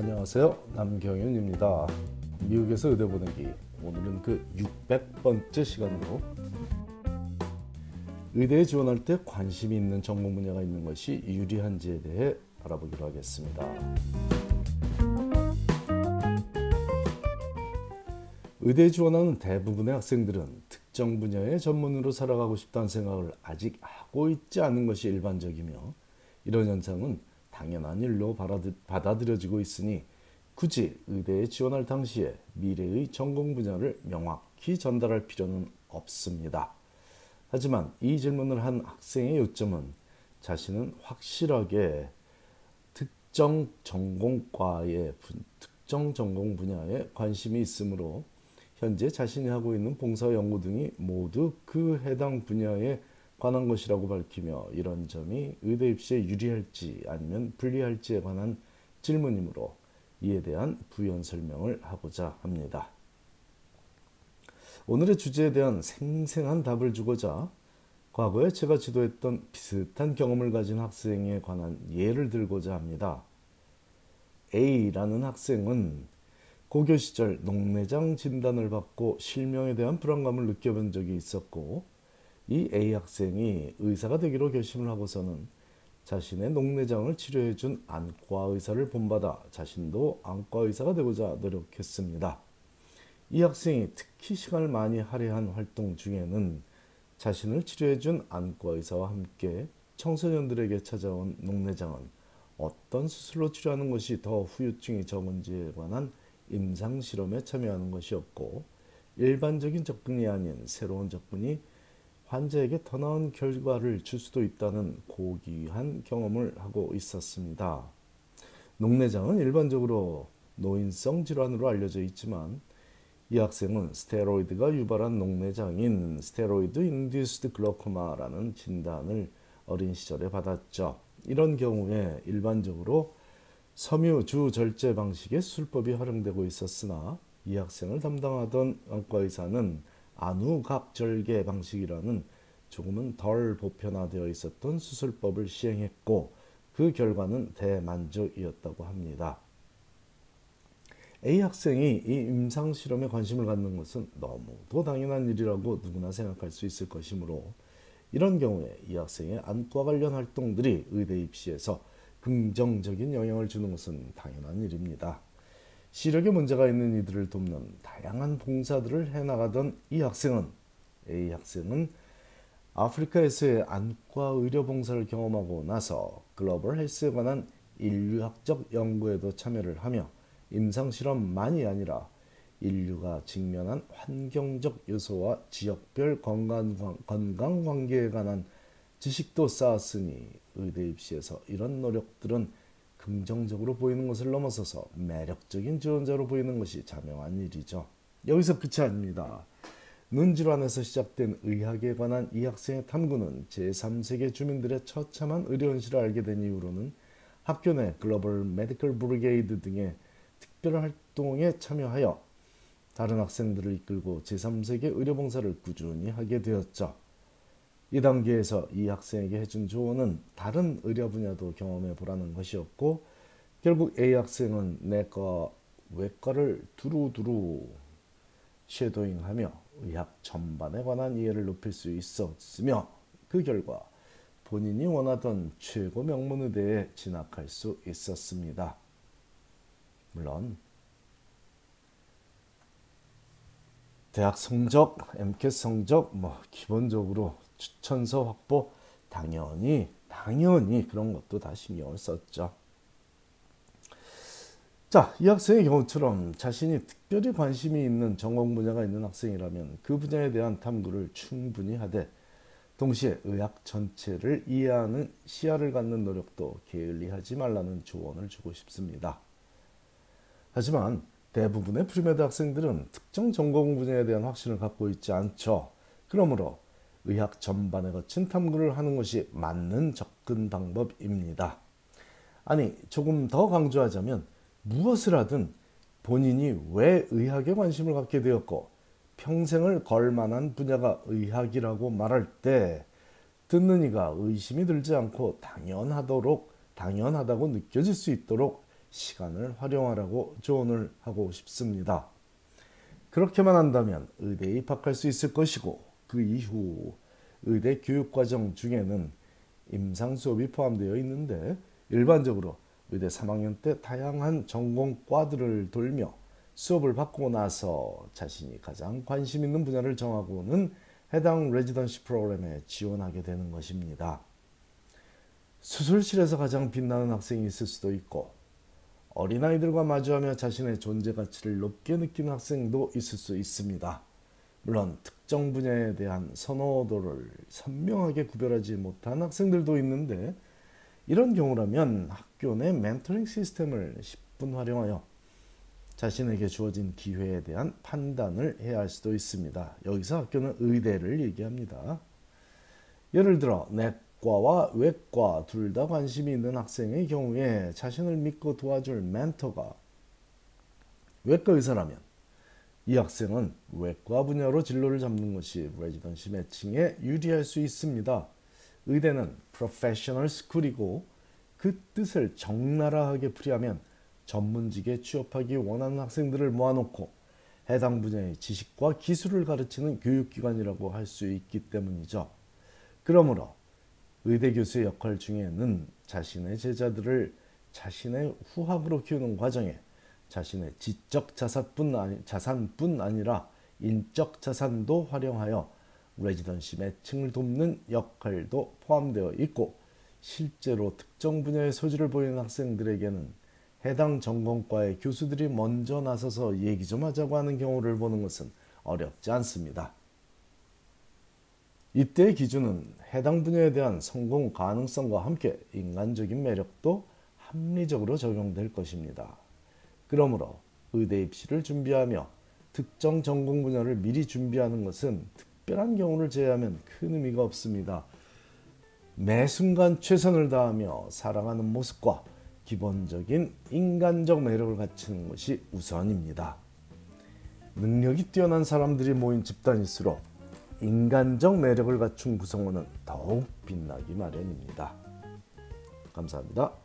안녕하세요. 남경윤입니다. 미국에서 의대 보내기. 오늘은 그 600번째 시간으로 의대에 지원할 때 관심이 있는 전공 분야가 있는 것이 유리한지에 대해 알아보기로 하겠습니다. 의대에 지원하는 대부분의 학생들은 특정 분야의 전문으로 살아가고 싶다는 생각을 아직 하고 있지 않은 것이 일반적이며 이런 현상은 당연한 일로 받아들여지고 있으니 굳이 의대에 지원할 당시에 미래의 전공 분야를 명확히 전달할 필요는 없습니다. 하지만 이 질문을 한 학생의 요점은 자신은 확실하게 특정 전공과의 특정 전공 분야에 관심이 있으므로 현재 자신이 하고 있는 봉사 연구 등이 모두 그 해당 분야에 관한 것이라고 밝히며 이런 점이 의대 입시에 유리할지 아니면 불리할지에 관한 질문이므로 이에 대한 부연 설명을 하고자 합니다. 오늘의 주제에 대한 생생한 답을 주고자 과거에 제가 지도했던 비슷한 경험을 가진 학생에 관한 예를 들고자 합니다. A라는 학생은 고교 시절 녹내장 진단을 받고 실명에 대한 불안감을 느껴본 적이 있었고 이 A 학생이 의사가 되기로 결심을 하고서는 자신의 녹내장을 치료해 준 안과 의사를 본받아 자신도 안과 의사가 되고자 노력했습니다. 이 학생이 특히 시간을 많이 할애한 활동 중에는 자신을 치료해 준 안과 의사와 함께 청소년들에게 찾아온 녹내장은 어떤 수술로 치료하는 것이 더 후유증이 적은지에 관한 임상 실험에 참여하는 것이었고 일반적인 접근이 아닌 새로운 접근이 환자에게 더 나은 결과를 줄 수도 있다는 고귀한 경험을 하고 있었습니다. 녹내장은 일반적으로 노인성 질환으로 알려져 있지만 이 학생은 스테로이드가 유발한 녹내장인 steroid induced glaucoma라는 진단을 어린 시절에 받았죠. 이런 경우에 일반적으로 섬유주 절제 방식의 수술법이 활용되고 있었으나 이 학생을 담당하던 안과 의사는 안우각절개 방식이라는 조금은 덜 보편화되어 있었던 수술법을 시행했고 그 결과는 대만족이었다고 합니다. A 학생이 이 임상 실험에 관심을 갖는 것은 너무도 당연한 일이라고 누구나 생각할 수 있을 것이므로 이런 경우에 이 학생의 안과 관련 활동들이 의대 입시에서 긍정적인 영향을 주는 것은 당연한 일입니다. 시력에 문제가 있는 이들을 돕는 다양한 봉사들을 해나가던 이 학생은 A 학생은 아프리카에서의 안과 의료 봉사를 경험하고 나서 글로벌 헬스에 관한 인류학적 연구에도 참여를 하며 임상 실험만이 아니라 인류가 직면한 환경적 요소와 지역별 건강, 건강 관계에 관한 지식도 쌓았으니 의대 입시에서 이런 노력들은 긍정적으로 보이는 것을 넘어서서 매력적인 지원자로 보이는 것이 자명한 일이죠. 여기서 끝이 아닙니다. 눈 질환에서 시작된 의학에 관한 이 학생의 탐구는 제3세계 주민들의 처참한 의료 현실을 알게 된 이후로는 학교 내 Global Medical Brigade 등의 특별 활동에 참여하여 다른 학생들을 이끌고 제3세계 의료봉사를 꾸준히 하게 되었죠. 이 단계에서 이 학생에게 해준 조언은 다른 의료 분야도 경험해 보라는 것이었고 결국 A 학생은 내과 외과를 두루두루 쉐도잉하며 의학 전반에 관한 이해를 높일 수 있었으며 그 결과 본인이 원하던 최고 명문 의대에 진학할 수 있었습니다. 물론 대학 성적, MCAT 성적 뭐 기본적으로 추천서 확보 당연히 당연히 그런 것도 다 신경을 썼죠. 자, 이 학생의 경우처럼 자신이 특별히 관심이 있는 전공 분야가 있는 학생이라면 그 분야에 대한 탐구를 충분히 하되 동시에 의학 전체를 이해하는 시야를 갖는 노력도 게을리하지 말라는 조언을 주고 싶습니다. 하지만 대부분의 premed 학생들은 특정 전공 분야에 대한 확신을 갖고 있지 않죠. 그러므로 의학 전반에 거친 탐구를 하는 것이 맞는 접근 방법입니다. 아니, 조금 더 강조하자면 무엇을 하든 본인이 왜 의학에 관심을 갖게 되었고 평생을 걸 만한 분야가 의학이라고 말할 때 듣는 이가 의심이 들지 않고 당연하도록 당연하다고 느껴질 수 있도록 시간을 활용하라고 조언을 하고 싶습니다. 그렇게만 한다면 의대에 입학할 수 있을 것이고 그 이후 의대 교육과정 중에는 임상 수업이 포함되어 있는데 일반적으로 의대 3학년 때 다양한 전공과들을 돌며 수업을 받고 나서 자신이 가장 관심 있는 분야를 정하고는 해당 레지던시 프로그램에 지원하게 되는 것입니다. 수술실에서 가장 빛나는 학생이 있을 수도 있고 어린아이들과 마주하며 자신의 존재 가치를 높게 느끼는 학생도 있을 수 있습니다. 물론 특정 분야에 대한 선호도를 선명하게 구별하지 못한 학생들도 있는데 이런 경우라면 학교 내 멘토링 시스템을 10분 활용하여 자신에게 주어진 기회에 대한 판단을 해야 할 수도 있습니다. 여기서 학교는 의대를 얘기합니다. 예를 들어 내과와 외과 둘 다 관심이 있는 학생의 경우에 자신을 믿고 도와줄 멘토가 외과 의사라면 이 학생은 외과 분야로 진로를 잡는 것이 레지던시 매칭에 유리할 수 있습니다. 의대는 프로페셔널 스쿨이고 그 뜻을 적나라하게 풀이하면 전문직에 취업하기 원하는 학생들을 모아놓고 해당 분야의 지식과 기술을 가르치는 교육기관이라고 할 수 있기 때문이죠. 그러므로 의대 교수의 역할 중에는 자신의 제자들을 자신의 후학으로 키우는 과정에 자신의 지적 자산뿐, 아니, 자산뿐 아니라 인적 자산도 활용하여 레지던시 매칭을 돕는 역할도 포함되어 있고 실제로 특정 분야의 소질을 보이는 학생들에게는 해당 전공과의 교수들이 먼저 나서서 얘기 좀 하자고 하는 경우를 보는 것은 어렵지 않습니다. 이때의 기준은 해당 분야에 대한 성공 가능성과 함께 인간적인 매력도 합리적으로 적용될 것입니다. 그러므로 의대 입시를 준비하며 특정 전공 분야를 미리 준비하는 것은 특별한 경우를 제외하면 큰 의미가 없습니다. 매 순간 최선을 다하며 살아가는 모습과 기본적인 인간적 매력을 갖추는 것이 우선입니다. 능력이 뛰어난 사람들이 모인 집단일수록 인간적 매력을 갖춘 구성원은 더욱 빛나기 마련입니다. 감사합니다.